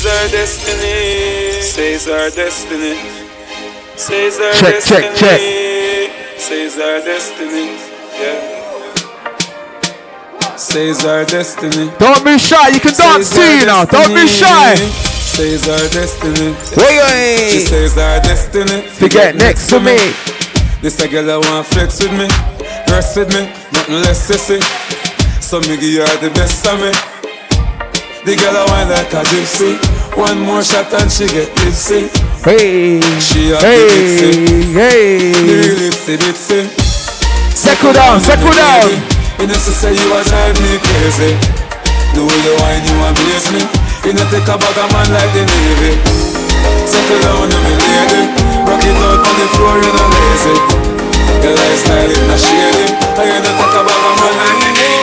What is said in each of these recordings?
Says our destiny. Says our destiny. Says our check, destiny. Check, check, Says our destiny. Yeah. Says our destiny. Don't be shy. You can dance too, you know. Don't be shy. Says our destiny. Wait, wait. She says our destiny. To get next to me. This a girl I want flex with me, rest with me, nothing less sissy. So me give you the best of me. The girl I want like a gypsy. One more shot and she get tipsy. Hey, she a hey, the hey. The itsy bitsy. Settle down, settle down. You know to say you a drive me crazy. The way you whine you amaze me. You know take a bag of man like the Navy. Settle down, you me lady. Rock it out on the floor, you know lazy. Your lifestyle is not shady. I you know take a bag of man like the Navy.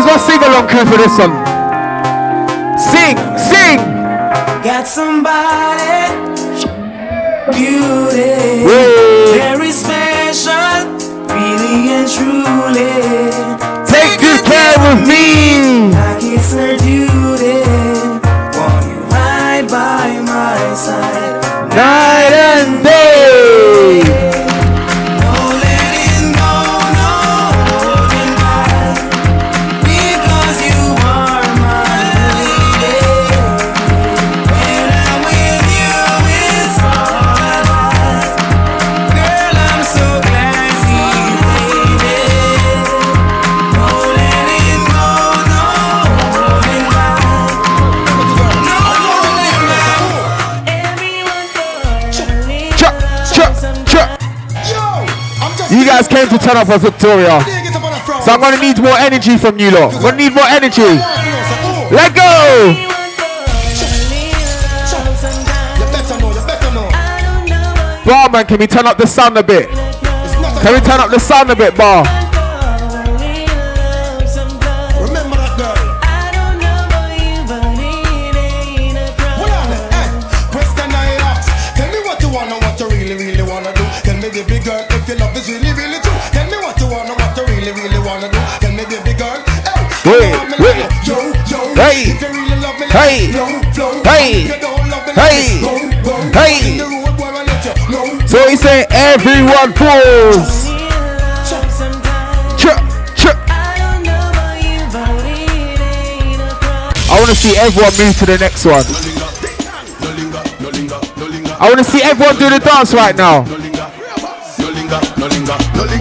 Where's my sing along crew for this one? Sing, sing. Got somebody beauty, very special, turn up for Victoria. So I'm gonna need more energy from you lot. I'm gonna need more energy. Let go! Barman, can we turn up the sound a bit? Can we turn up the sound a bit, bar? Hey, hey, hey, hey. So he say everyone pulls. I want to see everyone move to the next one. I want to see everyone do the dance right now.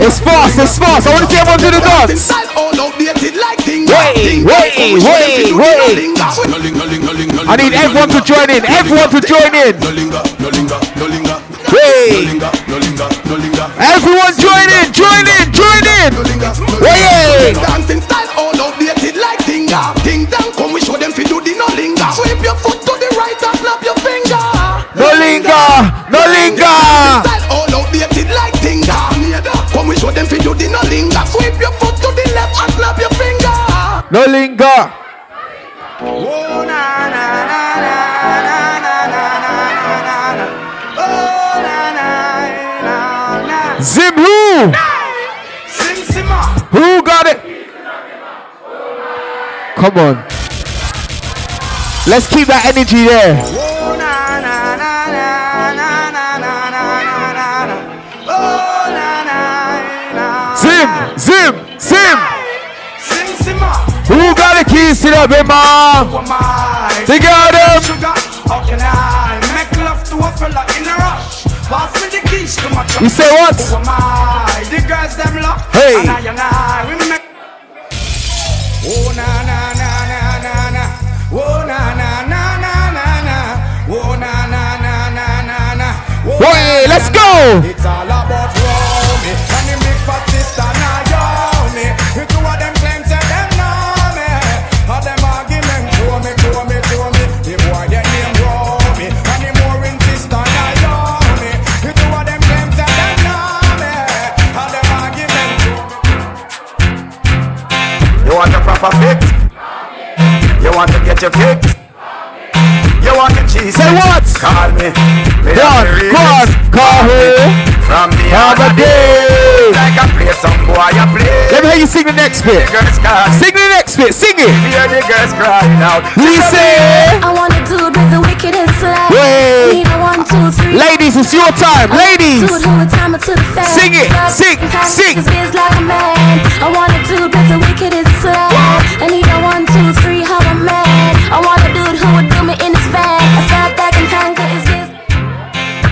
It's fast, it's fast. I want to see everyone do the dance. Wait, wait, wait, wait. I need everyone to join in. Everyone to join in. Wait. Everyone join in, join in, join in. Wait. Dancing style all outdated like Tinga. Ding dong, come we show them fi do the no linger. Sweep your foot to the right and snap your finger. No linger, no linger. Style all outdated like Tinga. Come we show them fi do the no linger. Sweep your foot to the left and snap your finger. No linger. Oh, na, na, na, na, na. Zim who? Who got it? Come on. Let's keep that energy there. The keys to the bima? Who am I? They got them. Sugar. How can I make love to a fella in a rush? Pass me the keys to my truck. You say what? Who am I? The girls them love. Hey. And I and I we make. Oh na na na na na na. Oh na na na na na na. Oh na na na na na na. Oh, let's go. It's all about Romy and the big fat You want a proper fix? You want to get your fix? You want the cheese? Say what? Call me. Me Go on, have the go on, remix. call me. From the Other other day. Like I play some boy, I play. Let me hear you sing the next bit. The girls cry. Sing the next bit. Sing it. Hear the girls crying out. We say. I want a dude with the wickedest slide. Wait. One, two, three. Ladies, it's your time. Ladies. Dude who would time it to the fast. Sing it. Sing. Sing. like a man. I want a dude with the wickedest slide. I need a one, two, three, how a man. I want a dude who would do me in his van. A fat back and tank his biz.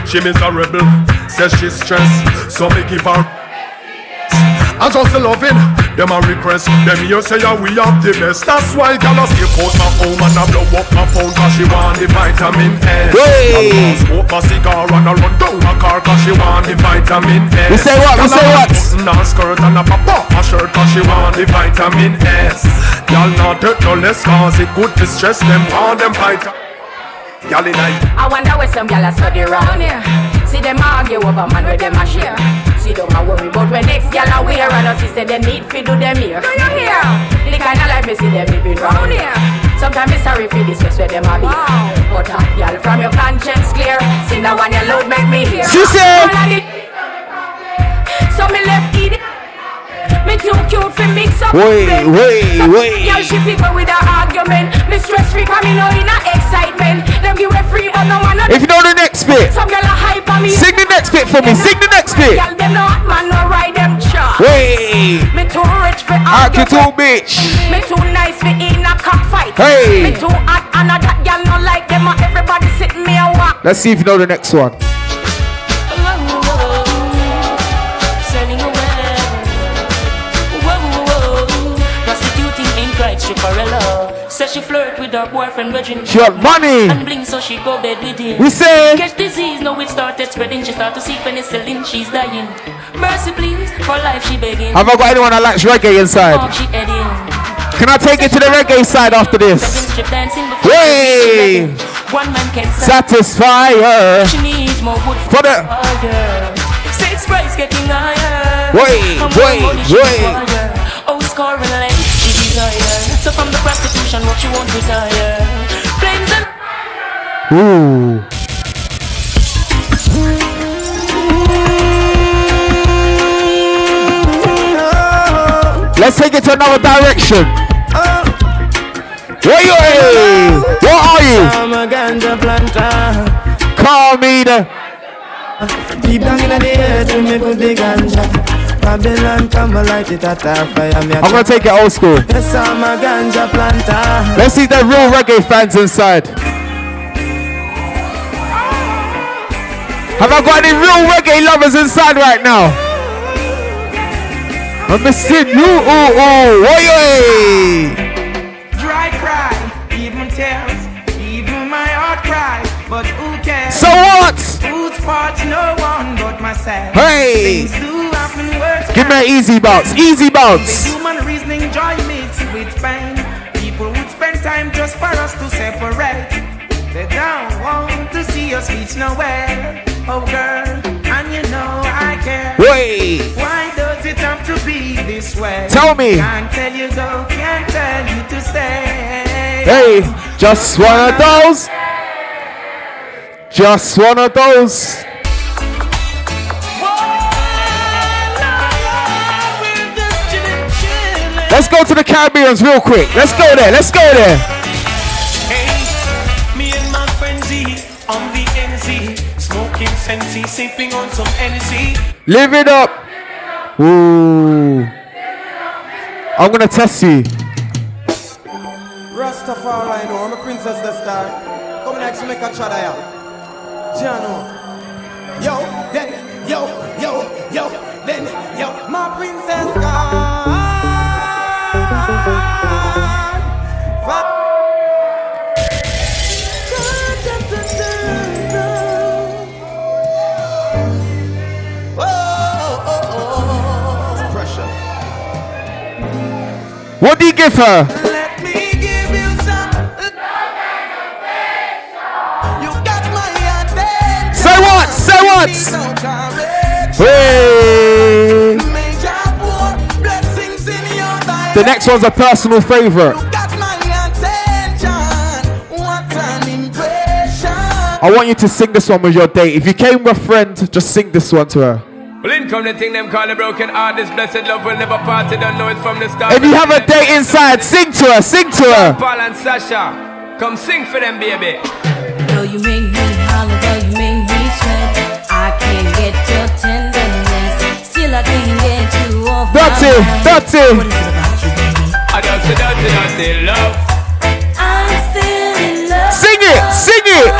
She miserable, says she's stressed, so me give her. I just loving them a request. Them here say yeah, we have the best. That's why gyal a skip out my home and a blow up my phone 'cause she want the vitamin S. Hey. And Smoke my cigar and a run down my car 'cause she want the vitamin S. We say what? We Gyal a say what? Button her skirt and a pop off her shirt 'cause she want the vitamin S. Y'all not take no less 'cause it good to stress them. Want them vitamin. Y'all in a I wonder where some gyal a study round here. See them argue over man where them a share. See them a worry about when next gyal a wear and us say they need fi do them here. Do you hear? The kind of life me see them living round here. Sometimes me sorry for this stress where them a be. But uh, hot gyal from your conscience clear. See now when your load make me hear. She said- All of the- So me left eat. Me too cute for mix up. Wait, wait, So wait. Girl she figure with her argument. Me stress free 'cause me know in excitement. Them give a free but no one. If you know the next bit, Some gyal a hype on me. sing the next bit for me. Sing the next bit. Gyal them no hot man no ride them char. Wait. Me too rich for Act argument. too, bitch. Me too nice for in a cockfight. Hey. Me too hot and that gyal no like them. Everybody sitting me a walk. Let's see if you know the next one. Says she flirt with her boyfriend, Regine. She got money. And bling, so she go bed with him. We say. Catch disease, now it started spreading. She start to see penicillin, she's dying. Mercy, please, for life she begging. Have I got anyone that likes reggae inside? She. Can I take it to the reggae side after this? Seven strip dancing before Hey. One man can Satisfy her. She needs more wood For the-. Sales price getting higher. Wait, wait, wait. Oh, scoring length she desire. So from the prostitution, what she won't retire. Flames and Ooh. Let's take it to another direction. Where you? Hey, what are you? I'm a ganja planter. Call me the. Deep down in the earth, we put the ganja. Babylon come and light it at our fire. Me a I'm gonna take it old school. Yes, I'm a ganja planter. Let's see the real reggae fans inside. Have I got any real reggae lovers inside right now? I'm missing you. Ooh, ooh, oi, oi. Dry cry, even tears, But who cares? So what? Whose fault? No one but myself. Hey. Things do happen worse. Give me an easy bounce. Easy bounce. Human reasoning joy mixed with pain. People would spend time just for us to separate. They don't want to see us reach nowhere. Oh girl, and you know I care. Wait. Why does it have to be this way? Tell me. Can't tell you go, can't tell you to stay. Hey, just one of those. Just one of those. Let's go to the Caribbeans real quick. Let's go there. Let's go there. Me and my friends on the NZ, smoking fancy, sipping on some energy. Live it up. Ooh. I'm gonna test you. Rastafari, I know, I'm a princess the star. Come next to make a try ya. Jano. Yo, then, yo, yo, yo, then, yo, my princess gone. What do you give her? What? Say what? No correction. Hey. Major poor blessings in your life. The next one's a personal favorite. Got my attention. What an impression. I want you to sing this one with your date. If you came with a friend, just sing this one to her. Well, in come the thing them call a broken heart. This blessed love will never part. You don't know it from the start. If you have a date inside, sing to her, sing to her. Paul and Sasha, come sing for them, baby. Though you make feel I can't get you off That's it, that's it What is it about you, baby? I don't love. I'm still in love. Sing it, sing it.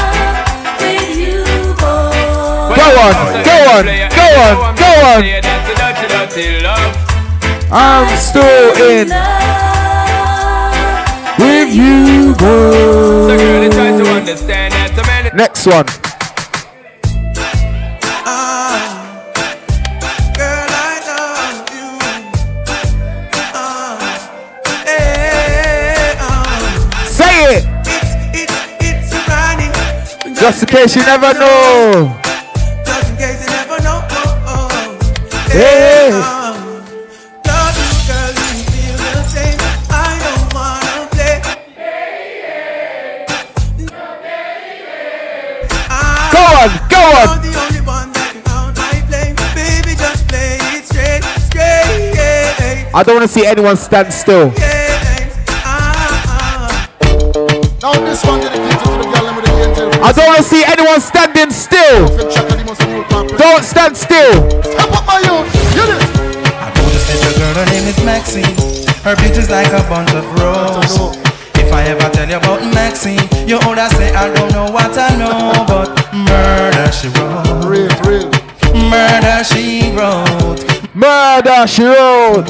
Go on, go on, go on, go on. I'm still in with you, boy. Next one. Just in case you never know. Just in case you never know. Hey. hey. Go on. Go on. I don't want to see anyone stand still. Yeah, uh, uh. Now this one I don't want to see anyone standing still. Don't stand still. Step up my youth. Hear this. I know this little girl, her name is Maxine. Her beauty's like a bunch of roses. If I ever tell you about Maxine, you older say I don't know what I know, but murder she wrote. Real, real. Murder she wrote. Murder she wrote.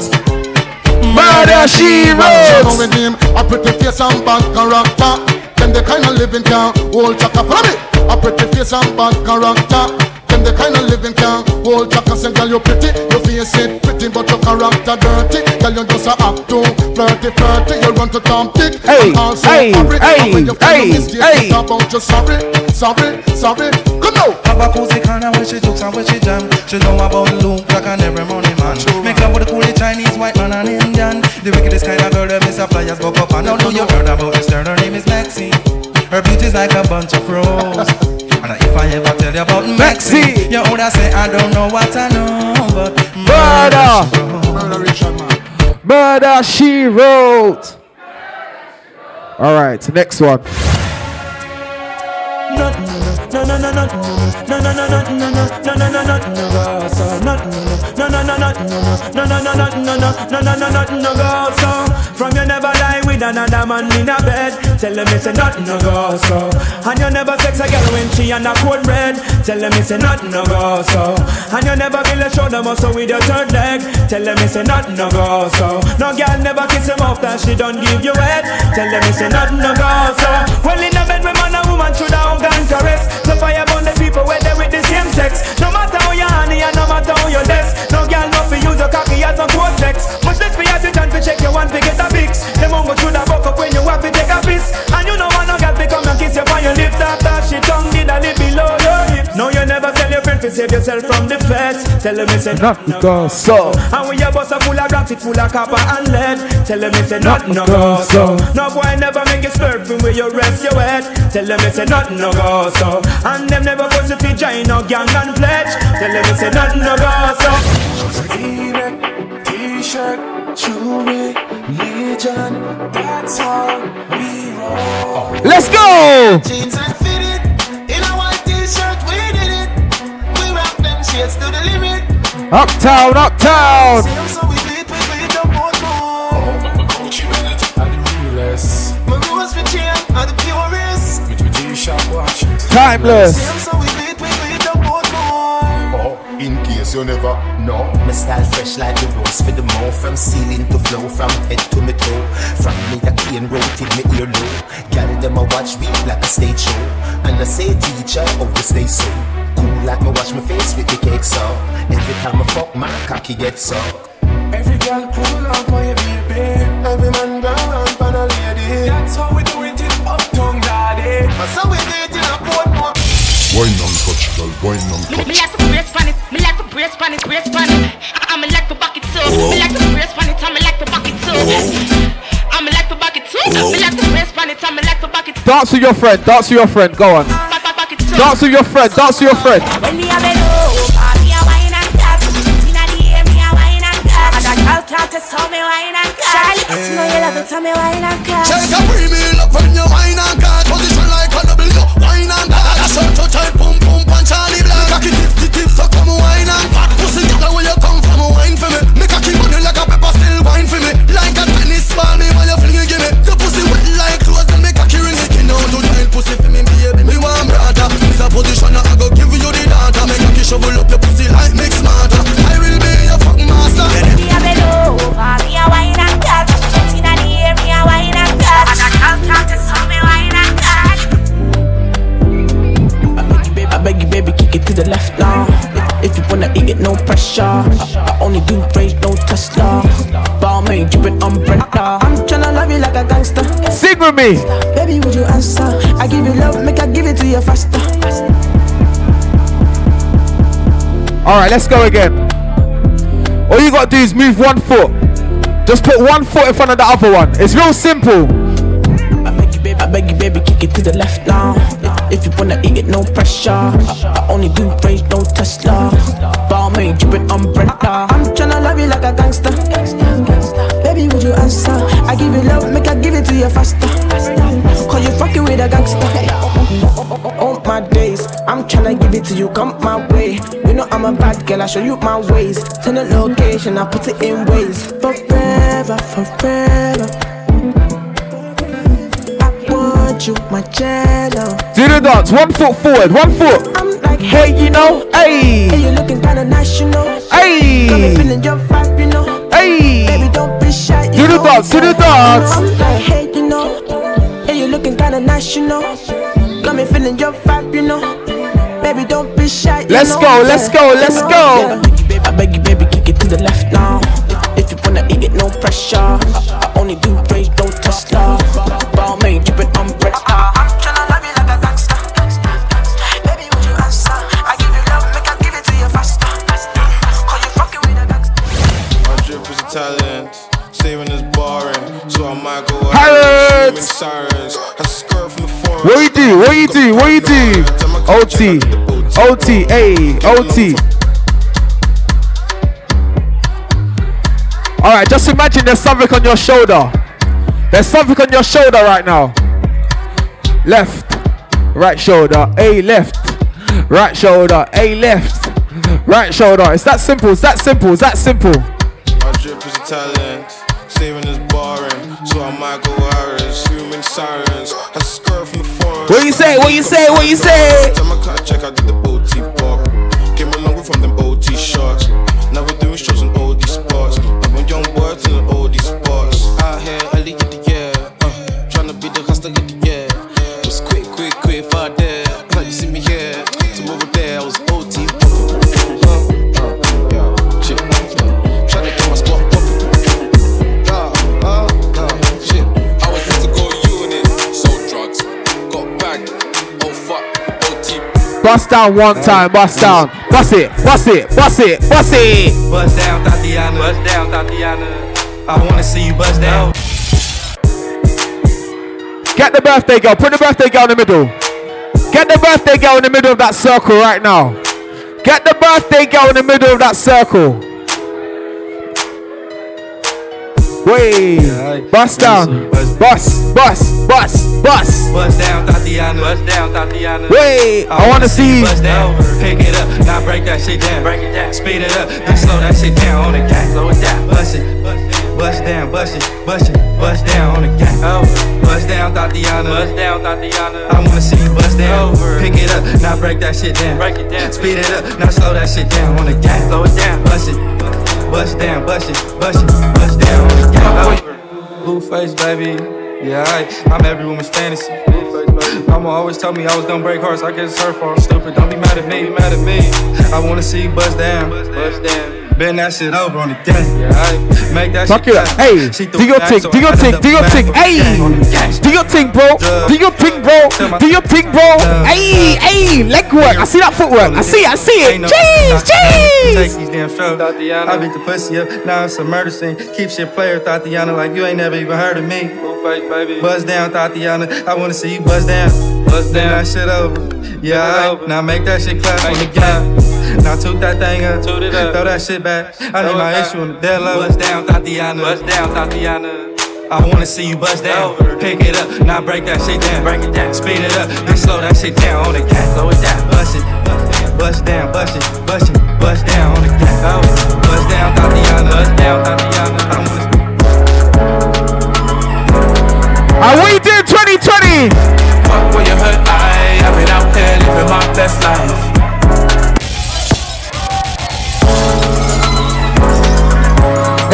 Murder she Know wrote. with him, a pretty face and bad character. Them the kind of living can hold chaka. Follow me. A pretty face and bad character. Them the kind of living can hold chaka. Say, girl, you pretty, your face it pretty, but your character dirty. Girl, you just a act too flirty, flirty. You run to Tom Dick. Hey, and also hey, hurry. hey, And when you feel hey, a mistake, hey. talk about you sorry, sorry, sorry. Come now. Have a cozy corner where she jokes and where she jam. She know about Luke Black and every money man. Make love with the coolest Chinese, white man and Indian. The wickedest kind of girl that miss flyers go up and now do you heard about this girl? Her name is Maxine. Her beauty's like a bunch of roses. And if I ever tell you about Maxine, you older say I don't know what I know, but Murder. Murder she wrote. All right, next one. From you never lie with another man in a bed. Tell them it's a nothing no go so. And you never sex a girl when she on a cold bread. Tell them it's a nothing no go so. And you never feel a shoulder muscle with your third leg. Tell them it's a nothing no go so. No girl never kiss him off that she don't give you head. Tell them it's a nothing no go so. Well in a bed with man and woman should have organ caress. No fire burn the people where with the same sex. No matter how you honey and no matter how you less. No girl no fi use your cocky as a cortex. Much less for you to chance to check your one to get a fix. Them mongo should have buck up when you have to take a piss. And you know one no fi come and kiss you on your lips after she tongue did a lip below your your friend to save yourself from the feds. Tell them it's a Nothing go so. and when your bus a full of rocks, it full of copper and lead. Tell them it's a nothing no go so. No boy never make you slurp from where you rest your head. Tell them it's a nothing no go so. And them never put you to join no gang and pledge. Tell them it's a nothing no go so. V-neck, T-shirt, jewelry, Legion, that's how we roll. Let's go. Rock shades to the limit. Uptown, uptown. So we beat, we beat up more more. My Gucci belt are the realest. My rose for chain are the purest. With my G-Shock watches. Timeless. So we beat, we beat up more more. Oh, in case you never know. My style fresh like the rose for the mouth From ceiling to flow, from head to my toe From me a cane road till me ear low Gal them a watch me like a stage show And I say teacher, always stay so Cool like me wash my face with the cake so Every time I fuck my cocky get sucked Every girl pull up on your baby. Every man go round for a lady. That's how we do it in Uptown, daddy. That's how we do it in a Portmore. Wine on touch, girl, wine on Me, me like to brace pan it, me like to brace pan it, brace pan it. I, I me like to back it too. Me like to brace pan it, I me like to back it too. I me like to back it too. Me like to brace pan it, I me like to back it Dance with your friend. Dance with your friend. Go on. Dance with your friend, dance with your friend. When me a oh, me a wine and. Inna the air, me a wine and. And not, test me wine and. You know you love it, me wine and tap. Take a premium up when you wine and tap. Position like a double, wine and tap. That's how to. Me. Baby, would you answer? I give you love, make I give it to you faster. All right, let's go again. All you gotta do is move one foot. Just put one foot in front of the other one. It's real simple. I beg you, baby, I beg you, baby, kick it to the left now. If, if you wanna eat it, no pressure. I, I only do rage, no Tesla. Balmain, dripping umbrella. I'm tryna love you like a gangster. Baby, would you answer? I give you love, make I give it to you faster. Cause you fucking with a gangster. All my days, I'm tryna give it to you, come my way. You know I'm a bad girl, I show you my ways. Send the location, I put it in Waze. Forever, forever. I want you, my jello. Do the dance. One foot forward. One foot. I'm like, Hey, you know. Hey. Hey, you looking kinda nice, you know. Hey. Got me feeling your vibe, you know. Hey. Baby, don't be shy. You Do the know. dance, do the dance. I'm like, hey, you know. You looking kinda nice, you know. Got me feeling your vibe, you know. Baby, don't be shy. you Let's know. go, let's go, let's go. yeah. I beg you, baby, kick it to the left now. If, you wanna eat it, no pressure. I, I only do rage, Tesla. Balmain, dripping umbrella. I'm tryna do? What you do? What you do? OT. OT. Hey. OT. All right. Just imagine there's something on your shoulder. There's something on your shoulder right now. Left. Right shoulder. A left. Right shoulder. A left. Right shoulder. It's that simple. It's that simple. It's that simple. My drip is saving is boring, so I screaming sirens. What you say? What you say? What you say? Time I cut check, I did the OT pop. Came from them Bust down one time. Bust down. Bust it. Bust it. Bust it. Bust it. Bust down, Thotiana. Bust down, Thotiana. I wanna see you bust down. Get the birthday girl. Put the birthday girl in the middle. Get the birthday girl in the middle of that circle right now. Get the birthday girl in the middle of that circle. Wait. Bust down. Bust. Bust. Bust. Bust. Bust down, Thotiana. Bust down, Thotiana. Wait. I wanna see. Bust down, pick it up, now break that shit down. Break it down, speed it up, then slow that shit down on the gang. Slow it down, bust it, bust down, bust it, bust it, bust down on the gang. Bust down, Thotiana. Bust down, Thotiana. I wanna see you bust down. Pick it up, now break that shit down. Break it down, speed it up, now slow that shit down on the gang. Slow it down, bust it, bust down, bust it, bust it, bust down on the gang. Blueface, baby. Yeah, I, I'm every woman's fantasy. Mama always told me I was gonna break hearts. I guess it's her fault. Stupid, don't be mad at me. Be mad at me. I wanna see you bust down. Bust down. Bend that shit over on the gang. Make that Fuck shit it up. Hey, She do threw your back, thing, so do your had thing, do your back thing. on the gang, on the gang. Hey, do your thing, bro. Do your thing, bro. Do your thing, bro. Hey, hey, leg work. I see that footwork. I see it, I see it. Ain't no- Jeez, Take jeez. these damn shows. I beat the pussy up. Now it's a murder scene. Keep shit player, Thotiana, like you ain't never even heard of me. Buzz down, Thotiana. I wanna see you buzz down. Buzz down. that shit over. Yeah. Now make that shit clap on the gang. Now toot that thing up. Throw that shit back. Back. I need my issue on the dead level. Bust down, Thotiana. Bust down, Thotiana. I wanna see you bust down. Pick it up, now break that shit down. Break it down. Speed it up, then slow that shit down on the cat. Slow it down. Bust it, bust down, bust it, bust it, bust down on the cat. Bust down, Thotiana. Bust down, Thotiana. I wanna. And what you did 2020? Fuck when you hurt, I, I've been out there living my best life.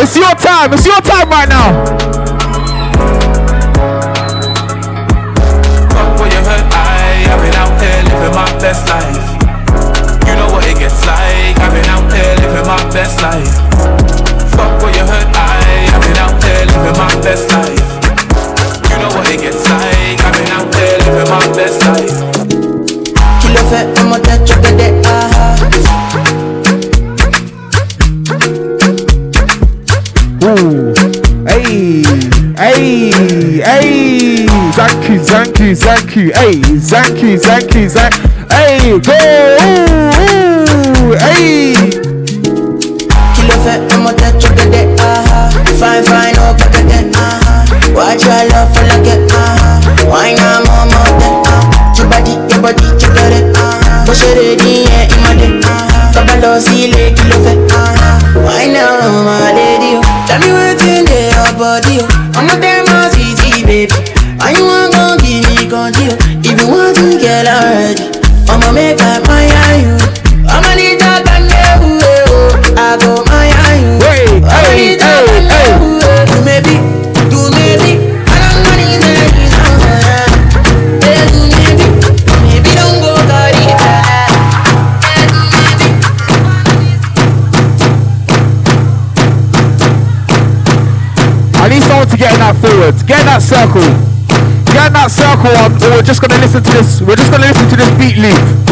It's your time. It's your time right now. Fuck when you hurt, I, I've been out there living my best life. You know what it gets like. I've been out there living my best life. Fuck when you hurt, I, I've been out there living my best life. You know what it gets like. I've been out there living my best life. Kí ló fẹ́ ọmọ tẹ́jọ́ gẹ́gẹ́ aha. Ooh. Hey, hey, hey. You, thank you. Hey, thank you, thank Hey, go. Ooh, ooh, hey. Kí ló fẹ́ ọmọ tẹ́jọ́ gẹ́gẹ́ aha. Fine fine ó gẹ́gẹ́ aha. Watch your love for like it aha. Uh-huh. Wine am ọmọ tẹ aha. Your body, your body, got it aha. Bó ṣe lè nìyẹn ìmọ̀dé aha. Tọ́ba lọ sí that circle. Get in that circle or we're just gonna listen to this. We're just gonna listen to this beat loop.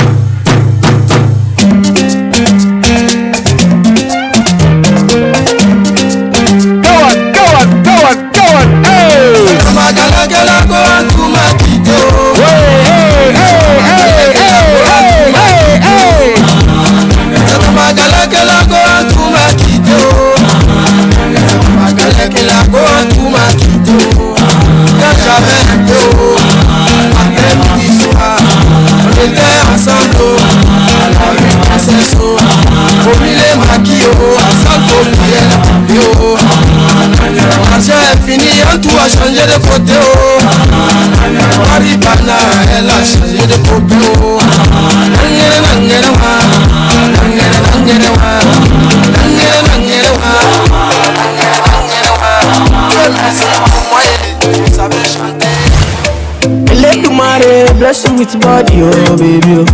With body, oh baby. Oh.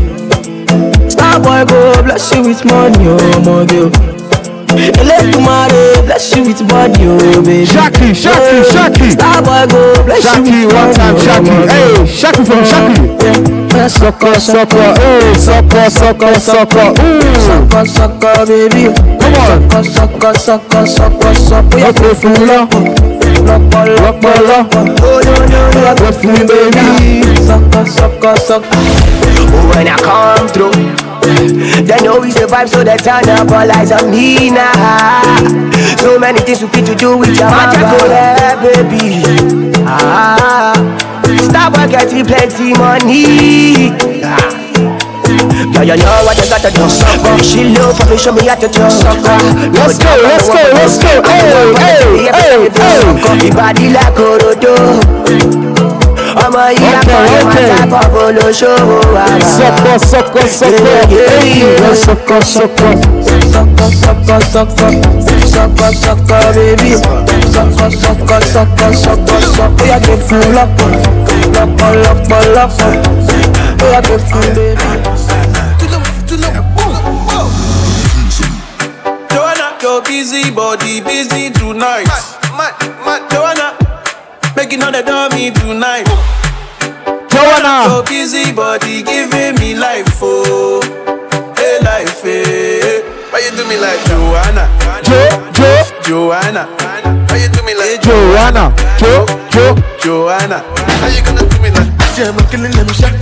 Starboy go bless you with money, oh ọmọge. Oh. Elédùmarè bless you with body, oh baby. Shaki, Shaki, oh, Shaki. Starboy go bless you with one time, oh Shaki. ọmọge. Oh. Hey, Shaki from Shaki. Sucker, sucker, hey, sucker, sucker, sucker. Ooh. Sucker, sucker, baby. Come on. Sucker, sucker, sucker, sucker, sucker. Yà pé fún lọ́pọ̀. Lọ́pọ̀, lọ́pọ̀, lọ́pọ̀. Yà pé fún mi, baby. Sucker, sucker, sucker. When I come through, they know we survive, so they turn up all eyes on me now. So many things we fit to do with your magic, go there, baby. Ah, stop getting plenty money. Ah. Girl, you know what you gotta do. Sucker. She love for me, show me how to do. Sucker. Let's go, let's go, let's go. Hey, hey, hey, hey. Your body like Orodo. Ọmọ yìí akọrin wọn sábà bolóṣòwò ara. Sọkọ, sọkọ, sọkọ. Hey, sọkọ, sọkọ. Sọkọ, sọkọ, sọkọ. Sọkọ, sọkọ, baby. Sọkọ, sọkọ, sọkọ, sọkọ, sọkọ. Ó yà gbé fún lọ́pọ̀. Lọ́pọ̀, lọ́pọ̀, lọ́pọ̀. Ó yà gbé fún baby. Joanna, your busy body busy tonight. Mad, mad, Joanna, making all the dummy tonight. Joanna, your busy body giving me life, oh, hey life, hey. Why you do me like Joanna? Jo, Jo, Joanna. Why you do me like eh, Joanna, Jo, Jo. Joanna? How you gonna do me like? Yeah, I'm killing them shot.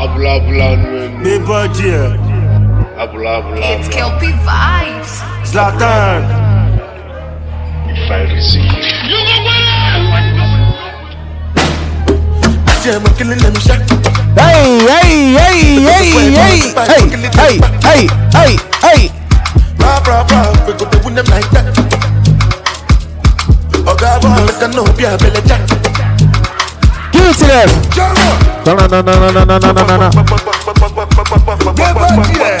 Abula abula nwen. Beba J. Abula abula. It's Kel-P Vibes. Zlatan. If I receive. Yeah, I'm killing. Hey, hey, hey, hey, hey, hey, hey, hey, hey, hey. Rah, we go to win them like that. Oh, God, boy, make a no be a belly. Give it to them. No, no, no, no, no, no, no, no, no, no.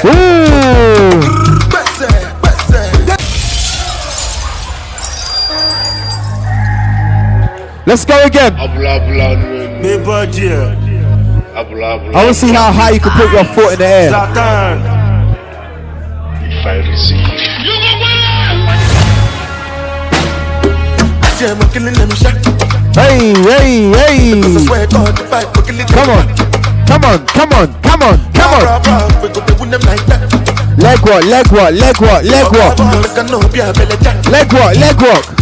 Ooh. Let's go again. I want to see how high you can put your foot in the air. If I receive. Hey, hey, hey. Come on. Come on, come on, come on, come on. Leg walk, leg walk, leg walk, leg walk. Leg walk, leg walk.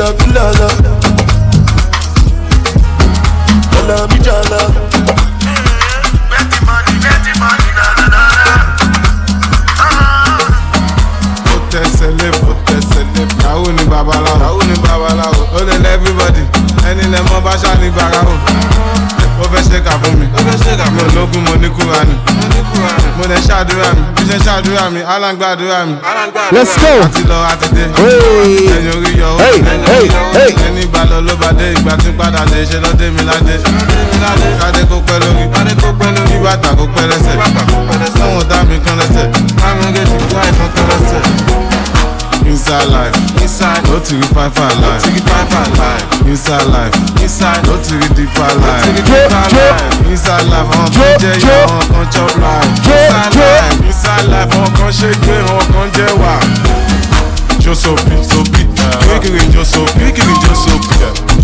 jala, la jala, mi jala. Betty money, Betty money, na na na na. Potesele, potesele, bravo ni babalao, bravo. Oh, everybody, any lemon basha ni babalao ṣèkà fún mi mo lókun mo ní kúra ni mo lè ṣàdúrà mi. Bí ṣe ṣàdúrà mi. Alágbàdúrà mi. let's go. àti lọ àtẹ̀dé ẹ̀yìn orí yọ ó ẹni ìgbà lọ ló bá dé ìgbà tí padà dé ṣe lọ́dé mi ládé. Kádé kó pẹ́ lórí. Kí bàtà kó pẹ́ lẹ́sẹ̀. Fún ọ̀dà mi kan lẹ́sẹ̀. to be fine fine life. No to be fine fine life. Inside life. Inside. No to be deeper life. No to be deeper life. Inside life. Wọ́n kan jẹ yọ, wọ́n kan chop life. Inside life. Inside life. Wọ́n kan ṣe gbé, wọ́n kan jẹ wà. Josopi, sopi, kirikiri josopi, kirikiri josopi,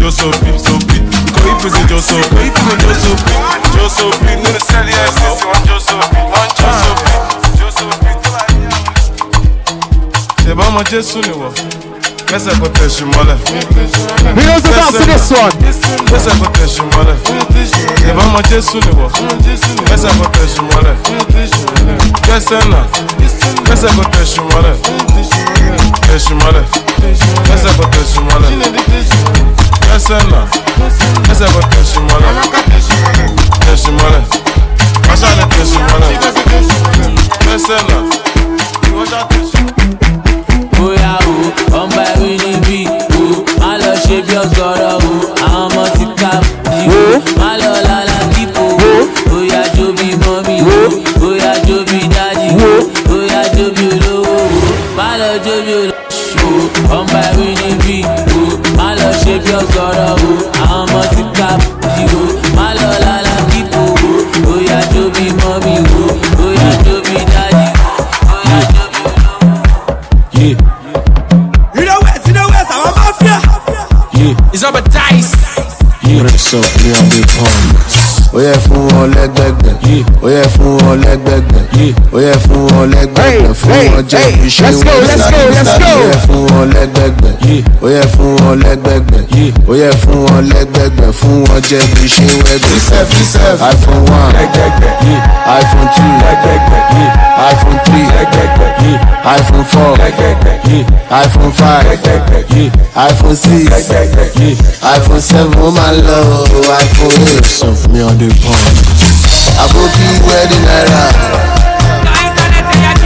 josopi, sopi. Kò ìfèsè josopi, kò ìfèsè josopi, josopi. Nínú sẹ́ẹ̀lì ẹ̀sìn sí wọn josopi, wọ́n josopi, josopi. Ṣèbá ọmọ Jésù nìwọ. Laisse à côté, je suis malin. Mais on se passe sur les soins. Laisse à côté, je suis malin. Et va manger sous les bois. Laisse à côté, je suis malin. Laisse là. Laisse à côté, je suis malin. Je suis malin. Laisse à côté, je suis malin. Laisse là. Laisse à côté, je suis malin. Je suis malin. Machin, je suis malin. Laisse là. Laisse à côté, je suis malin. Bóyá o ọmọ ẹ̀rí níbí o. Má lọ ṣe bí ọgọrọ o we are the palms. Ó yẹ fún wọn lẹ́gbẹ̀gbẹ̀. Ó yẹ fún wọn lẹ́gbẹ̀gbẹ̀. Ó yẹ fún wọn lẹ́gbẹ̀gbẹ̀. Fún wọn jẹ́ go, wọ́n let's go, let's go. Ó yẹ fún wọn lẹ́gbẹ̀gbẹ̀. Ó yẹ fún wọn lẹ́gbẹ̀gbẹ̀. Ó yẹ fún wọn lẹ́gbẹ̀gbẹ̀. Fún wọn jẹ́ ṣe wẹ́gbẹ̀. iPhone one. iPhone two. iPhone three. iPhone four. iPhone five. iPhone six. iPhone seven. Ó máa lọ iPhone eight. Sọ fún mi on the pump. Aboki wedding naira.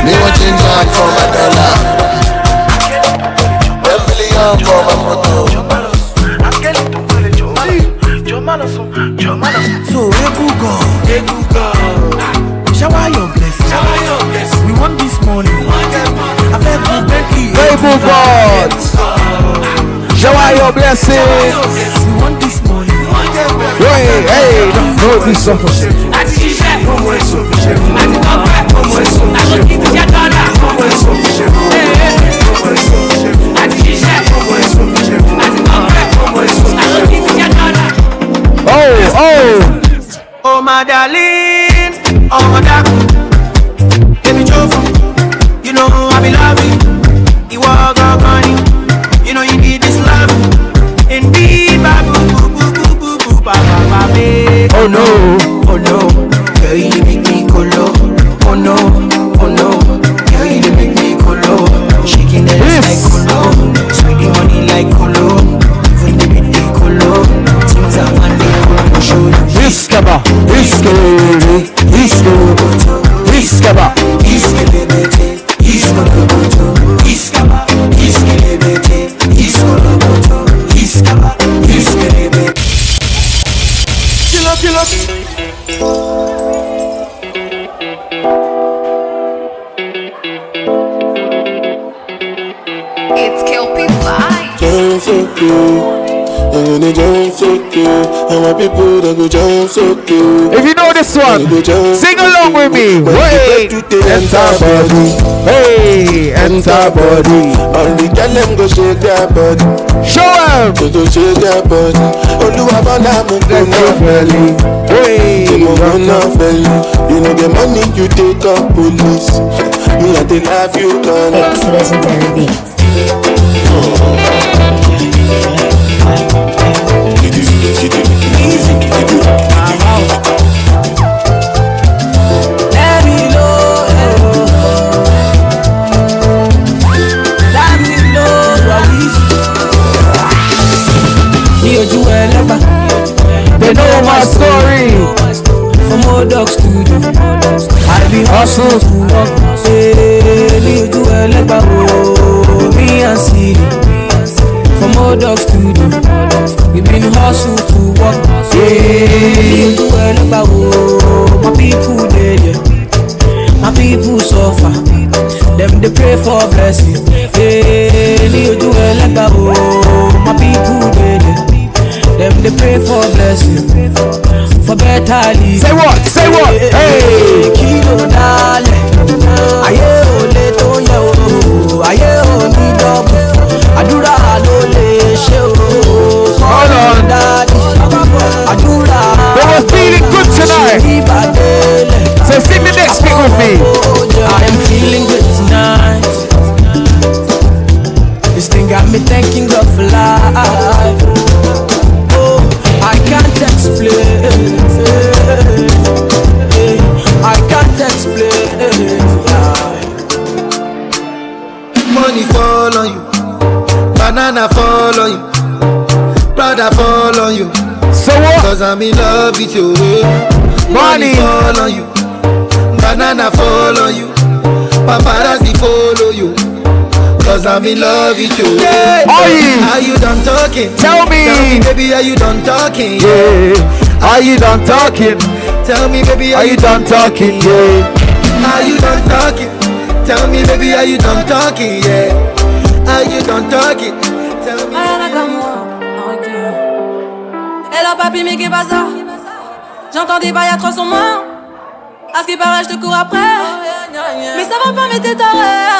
Me want change am for my dollar. Ten million for my motor. So, Ebugo, Ebugo, shower your blessing. Shower your blessing. We want this money. I beg you, Becky. Faithful God. Shower your blessing. Please some for shit. I teach way so shit. I'm jump so cool. And my people that go jump so cool. If you know this one, sing along with me. Wait, enter body. Hey, enter body. All the girl them go shake their body. Show them. They go shake their body. Oluwa bana mo go no felly. Hey, mo go no felly. You know the money you take up police. Me I dey love you gonna. X Legendury Beatz. Let me know, let me know, Rawisi. Ní ojú ẹlẹ́gbà, They know my story. From dog studio, I be hustle to work. Ní ojú me and Siri. From dog studio, we been hustle to work. Ṣé ní ojú ẹlẹ́gbà o, my people dey there. My people suffer, them they pray for blessing. Hey, ní ojú ẹlẹ́gbà o, my people dey there. Them they pray for blessing, for better living. Say what? Say what? Hey. Kí ló dálẹ̀? Ayé ò lè tó yẹ o, ayé ò ní dọ́bù. Àdúrà ló lè ṣe o. Hold on. Dádì, àdúrà. They were feeling good tonight. So sing the next bit with me. I am feeling good tonight. This thing got me thanking God for life. Oh, I can't explain. I can't explain. Money fall on you, banana fall on you, brother fall on you. So what? Cause I'm in love with you. Money. fall on you, banana fall on you, paparazzi follow you. Cause I'm in love with you. Are you? Are you done talking? Tell me. Tell me, baby, are you done talking? Yeah. Are you done talking? Tell me, baby, Are you done talking? Yeah. Are you done talking? Tell me, baby, are you done talking? Yeah. Are you done talking? Hello papi, mais qu'est pas ça J'entends des bails à 300 morts. À ce qui paraît, je te cours après. Mais ça va pas, mais t'es taré,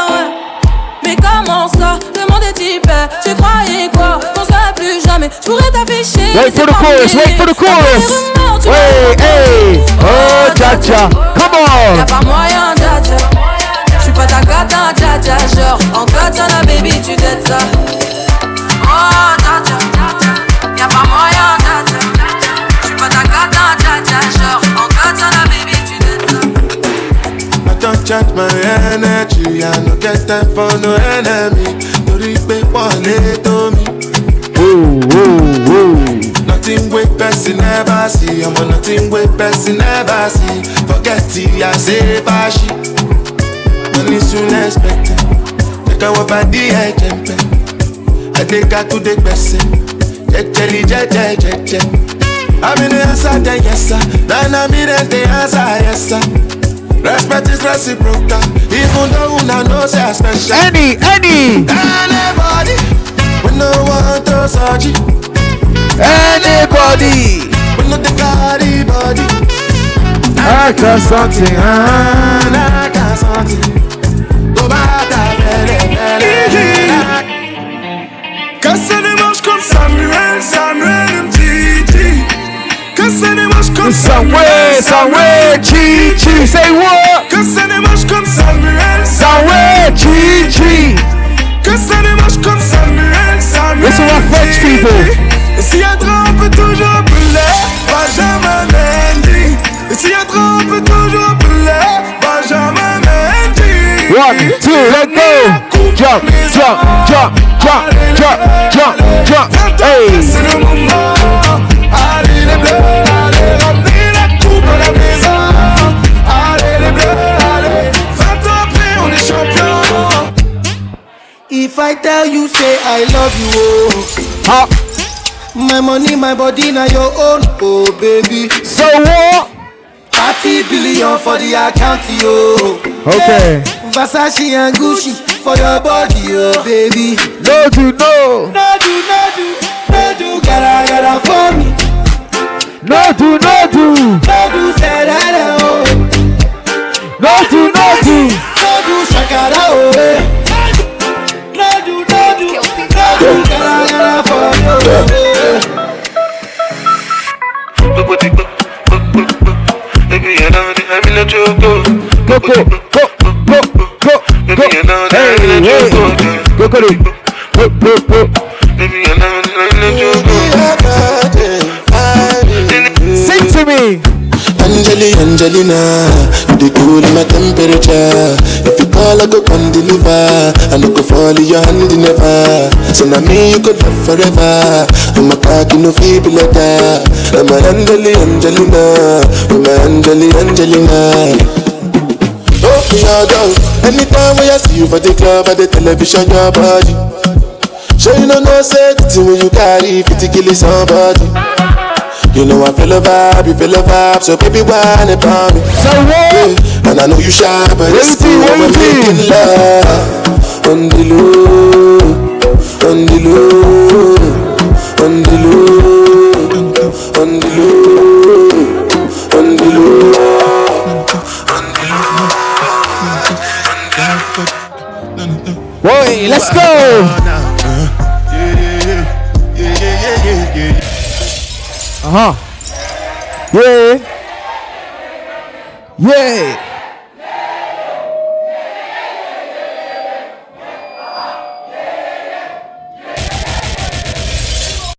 ouais. Mais comment ça? Le monde est type Tu croyais quoi? Qu'on serait plus jamais Je pourrais t'afficher Wait for the chorus, wait for the chorus. Wait, hey. Oh, cha cha. Come Y'a on. pas moyen, dja dja J'suis pas ta cata, dja dja Genre, en katana, baby, tu dettes ça I charge my energy. I no get time for no enemy. Torí pé wọlé tó mi. Nothing wey person never see. Ọmọ nothing wey person never see. Forget it, I say fashi. Money soon expected. Jẹ́ka wọ bàdí ẹ̀jẹ̀ ń pẹ́. Adéka tó dé gbẹ̀sẹ̀. Jẹ́jẹ́lì jẹ́jẹ́ jẹ́jẹ́. Àmì ni answer the yes sir. Nana mi dem dey answer yes sir. Respect is reciprocal, even though una know say I special. Any, any. Anybody, we no want to search. Anybody. We no dey carry body. I got something. I got something. Go back fẹ́lẹ́. Cassez les manches comme Samuel, Samuel. Manches comme Somewhere, somewhere, chi chi. Say what? Manches comme Samuel, Somewhere, chi chi. Cassez les manches comme Samuel, Samuel. Listen to my French people. Et s'il y a on peut toujours appeler Benjamin Mendy. Et s'il y a trop, on peut toujours appeler Benjamin Mendy. One, two, let go. Jump, jump, jump, jump, jump, jump, jump. Hey. C'est le moment. Allez les bleus, allez remplis la coupe à la maison. Allez les bleus, allez. 20 ans après, on est champion. If I tell you, say I love you, oh. Ah. My money, my body, now your own, oh baby. So what? 30 billion for the account, yo. Okay. Versace and Gucci, for your body, oh baby. No do no. No do, no do, no do, gotta gotta for me. No do, no do. No do, say that oh. No do, no do. No do, shakara eh. No do, no do, no do, gotta gotta for you. Baby, you know that I'm in a joke. Go, go, go, go, go, go. Hey, hey. Go, go, go. Go, go, go. Baby, you I'm in a joke. Sing to me. Angeli, Angelina, you the cool my temperature. If you call, I go come deliver. I no go fall your hand never. So now me you could love forever. I'm a cocky no feeble letter. I'm a Angeli, Angelina, I'm a Angeli, Angelina. Oh, your dog. Anytime when I see you for the club or the television, your body. Sure you know no say the thing when you carry 50 kill somebody. You know I feel a vibe, you feel a vibe, so baby whine about me. So what? Yeah, and I know you shy, but it's Wait, cool we're making love. On the low, on the low, on the low, on the low, on the low. Boy, let's go. Uh huh. Yeah. Yeah.